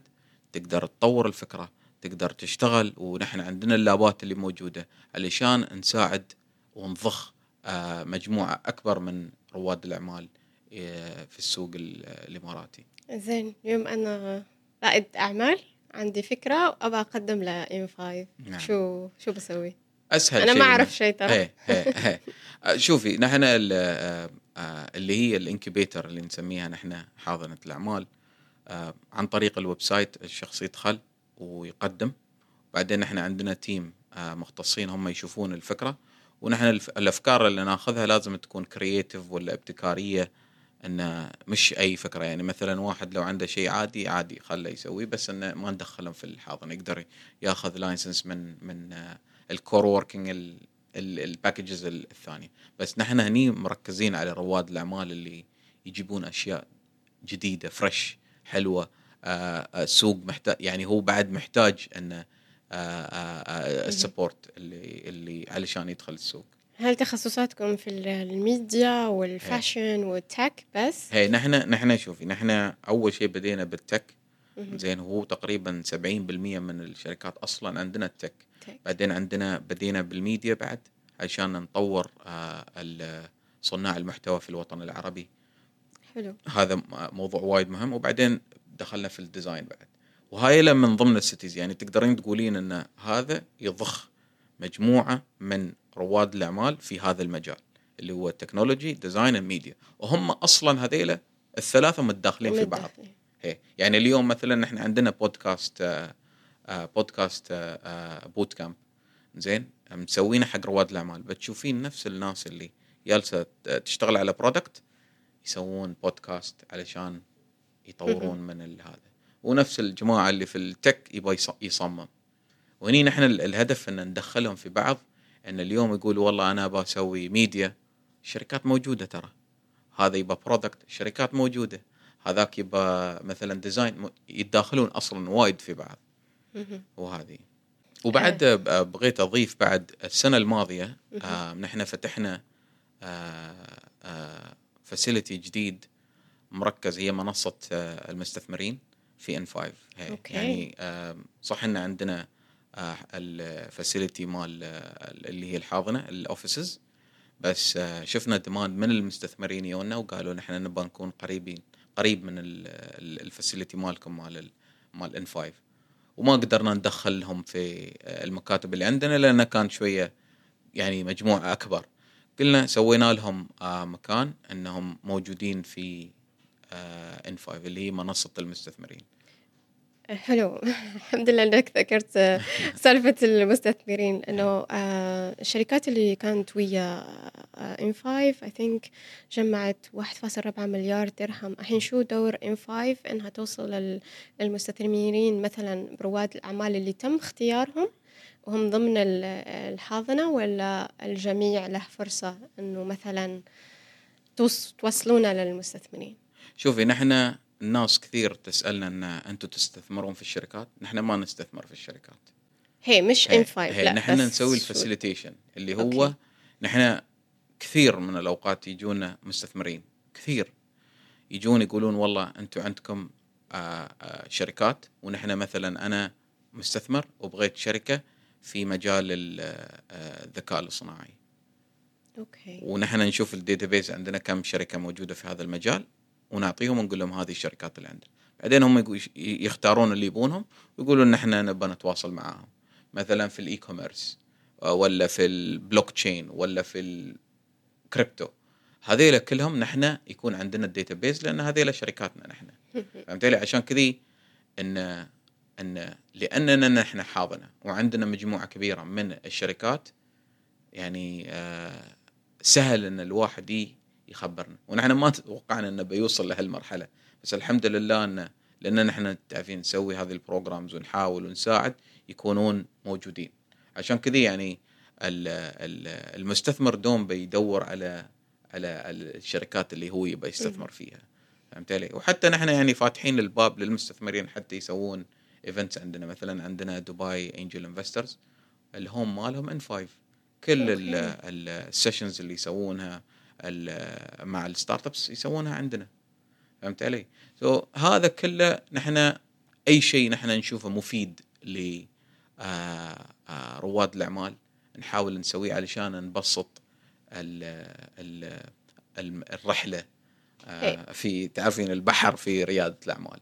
تقدر تطور الفكرة. تقدر تشتغل ونحن عندنا اللابات اللي موجودة علشان نساعد ونضخ آه، مجموعة أكبر من رواد الأعمال آه، في السوق ال- الإماراتي. زين اليوم أنا رائد أعمال عندي فكرة وابى أقدم لإن 5 نعم. شو شو بسوي؟ أسهل أنا شيء. ما أعرف شيء ترى. إيه إيه إيه. آه، شوفي نحن ال- اللي هي ال incubator اللي نسميها نحن حاضنة الأعمال عن طريق ال website الشخص يدخل ويقدم. بعدين نحن عندنا team آه، مختصين هم يشوفون الفكرة. ونحن الأفكار اللي ناخذها لازم تكون creative ولا ابتكارية انه مش أي فكرة. يعني مثلا واحد لو عنده شيء عادي عادي خله يسويه بس إنه ما ندخلهم في الحاضنه يقدر ياخذ license من من ال co-working ال packages الثانية. بس نحن هني مركزين على رواد الأعمال اللي يجيبون أشياء جديدة fresh حلوة. آه، آه، سوق محتاج يعني هو بعد محتاج إنه ال support اللي اللي علشان يدخل السوق. هل تخصصاتكم في ال- ال media وال fashion وال tech بس؟ هي نحن نحن شوفي نحن أول شيء بدينا بال tech. زين هو تقريبا 70% من الشركات أصلا عندنا ال tech. tech. بعدين عندنا بدينا بالميديا بعد عشان نطور آه، صناع المحتوى في الوطن العربي. حلو. هذا موضوع وايد مهم. وبعدين دخلنا في ال design بعد. وهاي من ضمن ال cities يعني تقدرين تقولين إن هذا يضخ مجموعة من رواد الأعمال في هذا المجال اللي هو ال technology design ال media وهم أصلا هذيلا الثلاثة متداخلين في بعض. هي. يعني اليوم مثلا إحنا عندنا بودكاست آه، آه، بودكاست آه، boot camp زين؟ مسوينه حق رواد الأعمال. بتشوفين نفس الناس اللي جالسة تشتغل على product يسوون بودكاست علشان يطورون من ال- هذا. ونفس الجماعة اللي في ال tech يبغى يص- يصمم. وهني نحن ال- الهدف إن ندخلهم في بعض إن اليوم يقول والله أنا بسوي ميديا الشركات موجودة ترى. هذا يبغى product الشركات موجودة. هذاك يبغى مثلا design يتداخلون أصلا وايد في بعض. وهذه. وبعد بغيت أضيف بعد السنة الماضية آه نحن فتحنا facility جديد مركز هي منصة آه المستثمرين في in5 okay. يعني صح إن عندنا آه ال facility مال آه اللي هي الحاضنة ال offices بس شفنا demand من المستثمرين يونا وقالوا نحن نبغى نكون قريبين قريب من ال facility مالكم مال ال- مال in5 وما قدرنا ندخلهم في المكاتب اللي عندنا لأن كان شوية يعني مجموعة أكبر. قلنا سوينا لهم مكان إنهم موجودين في in5 اللي هي منصة المستثمرين. حلو الحمد لله إنك ذكرت آه، سالفة المستثمرين. إنه آه، الشركات اللي كانت ويا ان 5 اي ثينك جمعت 1.4 مليار درهم. الحين شو دور ان 5 إنها توصل لل- للمستثمرين مثلا برواد الأعمال اللي تم اختيارهم وهم ضمن ال- الحاضنة ولا الجميع له فرصة إنه مثلا توص- توصلونا للمستثمرين؟ شوفي نحن الناس كثير تسألنا إن أنتم تستثمرون في الشركات. نحن ما نستثمر في الشركات. هي مش in5 هي لا نحن نسوي ال facilitation اللي هو okay. نحن كثير من الأوقات يجونا مستثمرين. كثير. يجون يقولون والله أنتم عندكم آه، آه، شركات ونحن مثلا أنا مستثمر وبغيت شركة في مجال ال- آه، الذكاء الاصطناعي. okay. ونحن نشوف ال database عندنا كم شركة موجودة في هذا المجال. ونعطيهم ونقول لهم هذه الشركات اللي عندنا. بعدين هم يختارون اللي يبونهم ويقولون نحن نبغى نتواصل معاهم. مثلا في ال e-commerce ولا في البلوك تشين ولا في الكريبتو. هذيلا كلهم نحن يكون عندنا ال database لأن هذيلا شركاتنا نحن. فهمت علي؟ عشان كذي ان إن لأننا نحن حاضنه وعندنا مجموعة كبيرة من الشركات يعني آه سهل إن الواحد يخبرنا. ونحن ما توقعنا إنه بيوصل لهالمرحلة. بس الحمد لله ان لأن نحن تعرفين نسوي هذه ال programs ونحاول ونساعد يكونون موجودين. عشان كذي يعني ال- ال- المستثمر دوم بيدور على على الشركات اللي هو يبغى يستثمر فيها. فهمت علي؟ وحتى نحن يعني فاتحين الباب للمستثمرين حتى يسوون events عندنا. مثلا عندنا Dubai Angel Investors ال home مالهم in5 كل. ال sessions اللي يسوونها مع ال startups يسوونها عندنا. فهمت علي؟ so, هذا كله نحن أي شيء نحن نشوفه مفيد ل آه، آه، رواد الأعمال نحاول نسويه علشان نبسط ال ال ال- الرحلة آه، في تعرفين البحر في رياده الأعمال.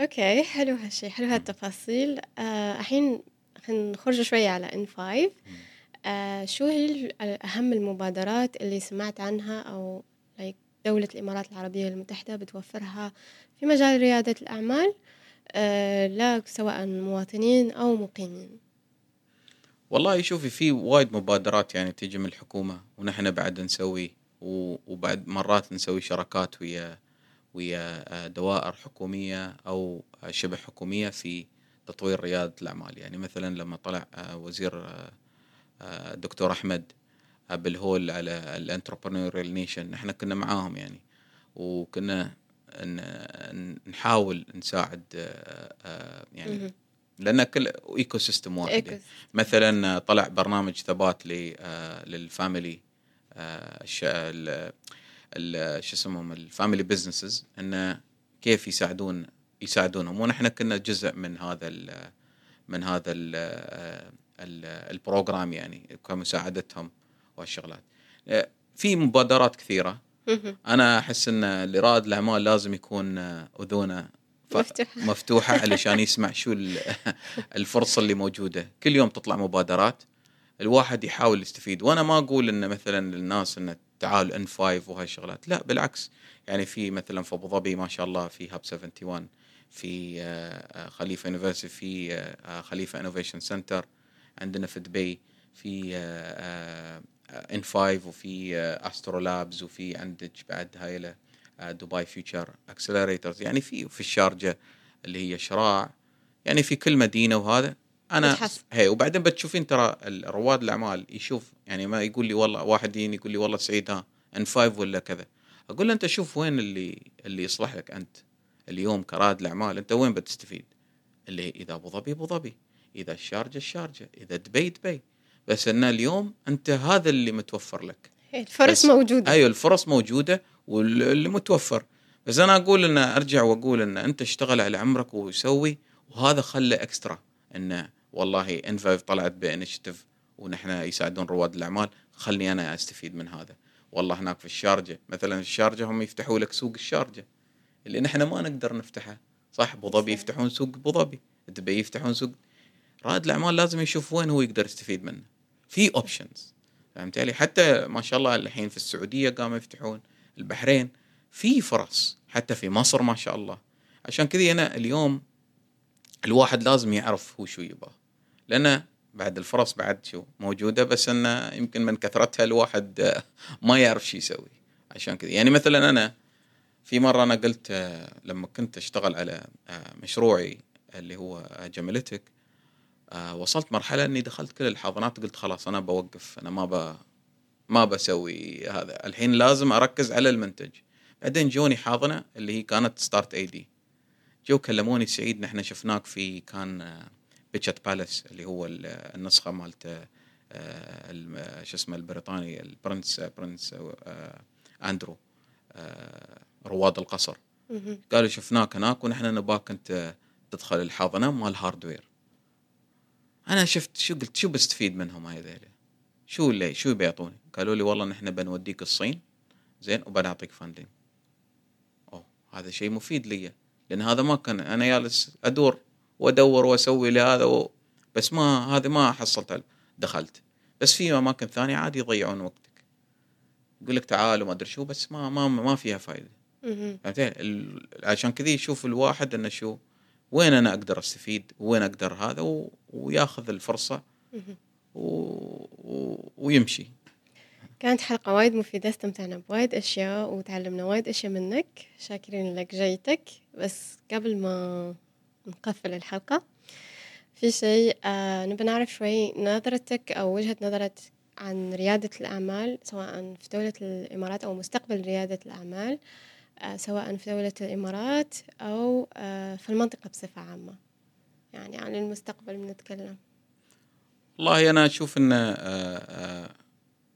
okay حلو هالشيء حلو هالتفاصيل. آه، الحين خلينا نخرج شوية على ان 5 آه، شو هي أهم المبادرات اللي سمعت عنها like دولة الإمارات العربية المتحدة بتوفرها في مجال ريادة الأعمال؟ آه، لا سواء مواطنين أو مقيمين. والله شوفي في وايد مبادرات يعني تيجي من الحكومة ونحن بعد نسوي وبعد مرات نسوي شراكات ويا ويا آه، دوائر حكومية أو آه، شبه حكومية في تطوير ريادة الأعمال. يعني مثلا لما طلع وزير آه، آه، دكتور أحمد آه، بالهول على ال Entrepreneurial Nation نحن كنا معاهم يعني وكنا نحاول نساعد آه، آه، يعني. لأن كل ecosystem واحد. مثلا طلع برنامج ثبات لل family شو اسمهم ال family businesses انه كيف يساعدون يساعدونهم ونحن كنا جزء من هذا ال من هذا ال البروجرام يعني كمساعدتهم والشغلات. آه، في مبادرات كثيرة. أنا أحس إن لرائد الاعمال لازم يكون آه، اذونه مفتوحة. مفتوحة علشان يسمع شو ال- الفرصة اللي موجودة. كل يوم تطلع مبادرات. الواحد يحاول يستفيد. وأنا ما أقول إن مثلا للناس إن تعال ان 5 وهاي الشغلات. لا بالعكس. يعني في مثلا في أبو ظبي ما شاء الله في Hub71 في آه، خليفة University في خليفة Innovation Center عندنا في دبي في in5 وفي AstroLabs وفي عندك بعد هاي Dubai Future Accelerators يعني في في الشارجة اللي هي شراع. يعني في كل مدينة وهذا. أنا. هي وبعدين بتشوفين ترى رواد الأعمال يشوف. يعني ما يقول لي والله واحد يجيني يقول لي والله سعيد ها ان 5 ولا كذا. أقول له أنت شوف وين اللي اللي يصلح لك أنت اليوم كرائد الأعمال. أنت وين بتستفيد؟ اللي إذا أبو ظبي أبو ظبي. إذا الشارجة الشارجة إذا دبي دبي بس إن اليوم أنت هذا اللي متوفر لك. الفرص بس- موجودة. أيوه الفرص موجودة واللي متوفر. بس أنا أقول إن أرجع وأقول إن أنت اشتغل على عمرك وسوي وهذا خلى اكسترا انه والله انفايف طلعت بانشيتيف ونحن يساعدون رواد الأعمال خلني أنا أستفيد من هذا. والله هناك في الشارجة مثلا الشارجة هم يفتحوا لك سوق الشارجة. اللي نحن ما نقدر نفتحه. صح؟ أبو ظبي. يفتحون سوق أبو ظبي. دبي يفتحون سوق رائد الأعمال لازم يشوف وين هو يقدر يستفيد منه. في اوبشنز فهمت علي؟ حتى ما شاء الله الحين في السعودية قاموا يفتحون البحرين. في فرص حتى في مصر ما شاء الله. عشان كذي أنا اليوم الواحد لازم يعرف هو شو يبغى. لأن بعد الفرص بعد شو موجودة بس انه يمكن من كثرتها الواحد ما يعرف شو يسوي. عشان كذا يعني مثلا أنا في مرة أنا قلت لما كنت أشتغل على مشروعي اللي هو جميلتك آه، وصلت مرحلة إني دخلت كل الحاضنات قلت خلاص أنا بوقف أنا ما ب ما بسوي هذا. الحين لازم أركز على المنتج. بعدين جوني حاضنة اللي هي كانت startAD جو كلموني سعيد نحن شفناك في كان Pitch at Palace اللي هو ال- النسخة مالت آه، شو اسمه البريطاني ال Prince Prince آه، اندرو آه، رواد القصر. قالوا شفناك هناك ونحن نباك أنت تدخل الحاضنة مال hardware أنا شفت شو قلت شو بستفيد منهم هذول شو اللي شو بيعطوني؟ قالوا لي والله نحن بنوديك الصين. زين وبنعطيك فاندنج أوه هذا شيء مفيد لي. لأن هذا ما كان أنا جالس أدور وأدور وأسوي لهذا و... بس ما هذا ما حصلت. دخلت. بس في أماكن ثانية عادي يضيعون وقتك. يقول لك تعال وما أدري شو بس ما ما ما فيها فائده. فهمت؟ عشان كذي يشوف الواحد إنه شو وين أنا أقدر أستفيد؟ وين أقدر هذا؟ و... وياخذ الفرصة. و... و... ويمشي. كانت حلقة وايد مفيدة استمتعنا بوايد أشياء وتعلمنا وايد أشياء منك. شاكرين لك جيتك بس قبل ما نقفل الحلقة في شيء آه نبي نعرف شوي نظرتك أو وجهة نظرك عن ريادة الأعمال سواء في دولة الإمارات أو مستقبل ريادة الأعمال آه سواء في دولة الإمارات أو آه في المنطقة بصفة عامة. يعني عن المستقبل بنتكلم. والله أنا أشوف إن آه، آه،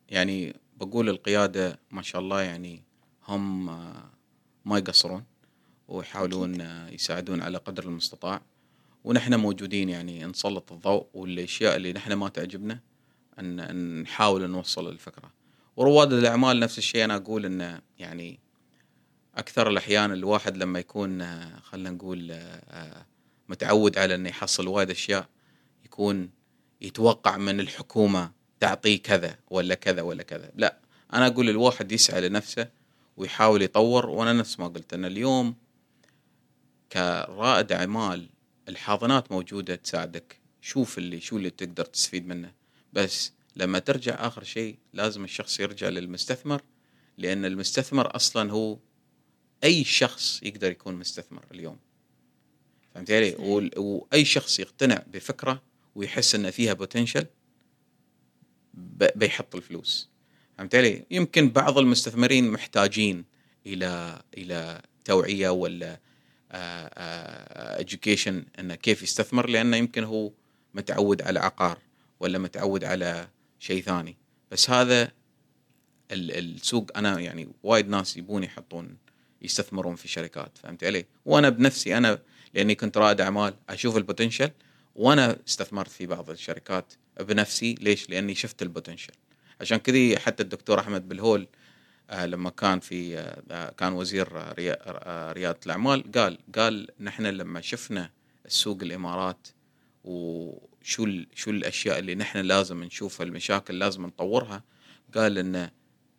يعني بقول القيادة ما شاء الله يعني هم آه، ما يقصرون ويحاولون يساعدون على قدر المستطاع. ونحن موجودين يعني نسلط الضوء والأشياء اللي نحن ما تعجبنا إن أن نحاول نوصل الفكرة. ورواد الأعمال نفس الشيء أنا أقول انه يعني أكثر الأحيان الواحد لما يكون خلينا نقول متعود على إنه يحصل وايد أشياء يكون يتوقع من الحكومة تعطيه كذا ولا كذا ولا كذا. لا أنا أقول الواحد يسعى لنفسه ويحاول يطور وأنا نفس ما قلت أنا اليوم كرائد أعمال الحاضنات موجودة تساعدك. شوف اللي شو اللي تقدر تستفيد منه. بس لما ترجع آخر شيء لازم الشخص يرجع للمستثمر لأن المستثمر أصلا هو أي شخص يقدر يكون مستثمر اليوم. فهمت علي؟ وأي شخص يقتنع بفكرة ويحس ان فيها potential بيحط الفلوس فهمت علي؟ يمكن بعض المستثمرين محتاجين إلى إلى توعية ولا education إنه كيف يستثمر لأنه يمكن هو متعود على عقار ولا متعود على شيء ثاني بس هذا ال- السوق أنا يعني وايد ناس يبون يحطون يستثمرون في شركات فهمت علي؟ وأنا بنفسي أنا لأني كنت رائد أعمال أشوف البوتنشل وأنا استثمرت في بعض الشركات بنفسي ليش؟ لأني شفت البوتنشل عشان كذي حتى الدكتور أحمد بالهول آه، لما كان في آه، آه، كان وزير ريا- رياده الأعمال قال قال نحن لما شفنا السوق الإمارات وشو شو الأشياء اللي نحن لازم نشوفها المشاكل لازم نطورها قال إن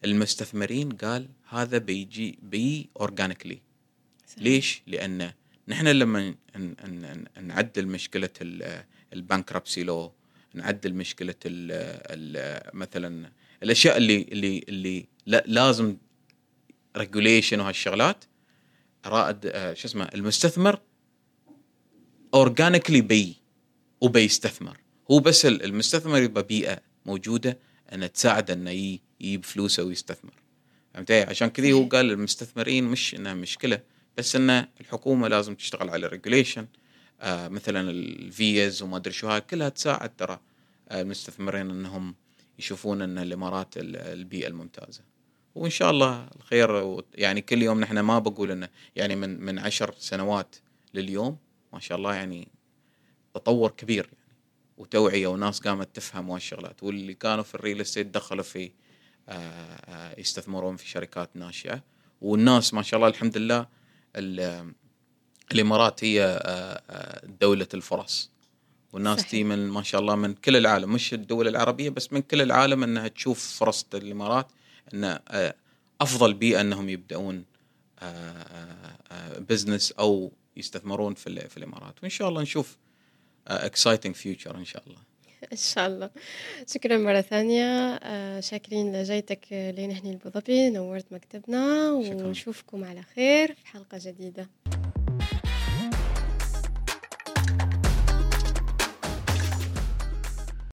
المستثمرين قال هذا بيجي بي organically. ليش؟ لأن نحن لما نعدل مشكلة ال bankruptcy لو نعدل مشكلة ال ال مثلا الأشياء اللي اللي اللي لا- لازم regulation وهالشغلات رائد آه، شو اسمه المستثمر organically بي وبيستثمر هو بس ال- المستثمر يبقى بيئة موجودة ان تساعده إنه يجي- يجيب فلوسه ويستثمر. فهمت؟ عشان كذي هو قال المستثمرين مش إنها مشكلة. بس إن الحكومة لازم تشتغل على regulation آه مثلا الفيز وما أدري شو هاي كلها تساعد ترى آه، المستثمرين إنهم يشوفون إن الإمارات ال- البيئة الممتازة. وإن شاء الله الخير يعني كل يوم نحن ما بقول انه يعني من من عشر سنوات لليوم ما شاء الله يعني تطور كبير يعني وتوعية وناس قامت تفهم هالشغلات واللي كانوا في الريل استيت دخلوا في آه، آه، يستثمرون في شركات ناشئة. والناس ما شاء الله الحمد لله الإمارات هي آه، آه، دولة الفرص. والناس صحيح. تي من ما شاء الله من كل العالم. مش الدول العربية بس من كل العالم إنها تشوف فرص الإمارات إن آه، أفضل بيئة إنهم يبدأون بزنس أو يستثمرون في في الإمارات. وإن شاء الله نشوف exciting future إن شاء الله. إن شاء الله. شكرا مرة ثانية. آه، شاكرين لجيتك لين هنا لأبو ظبي نورت مكتبنا. ونشوفكم على خير في حلقة جديدة.